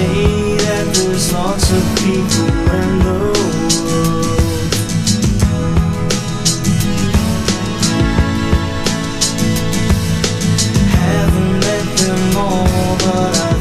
say that there's lots of people in the world Haven't met them all, but I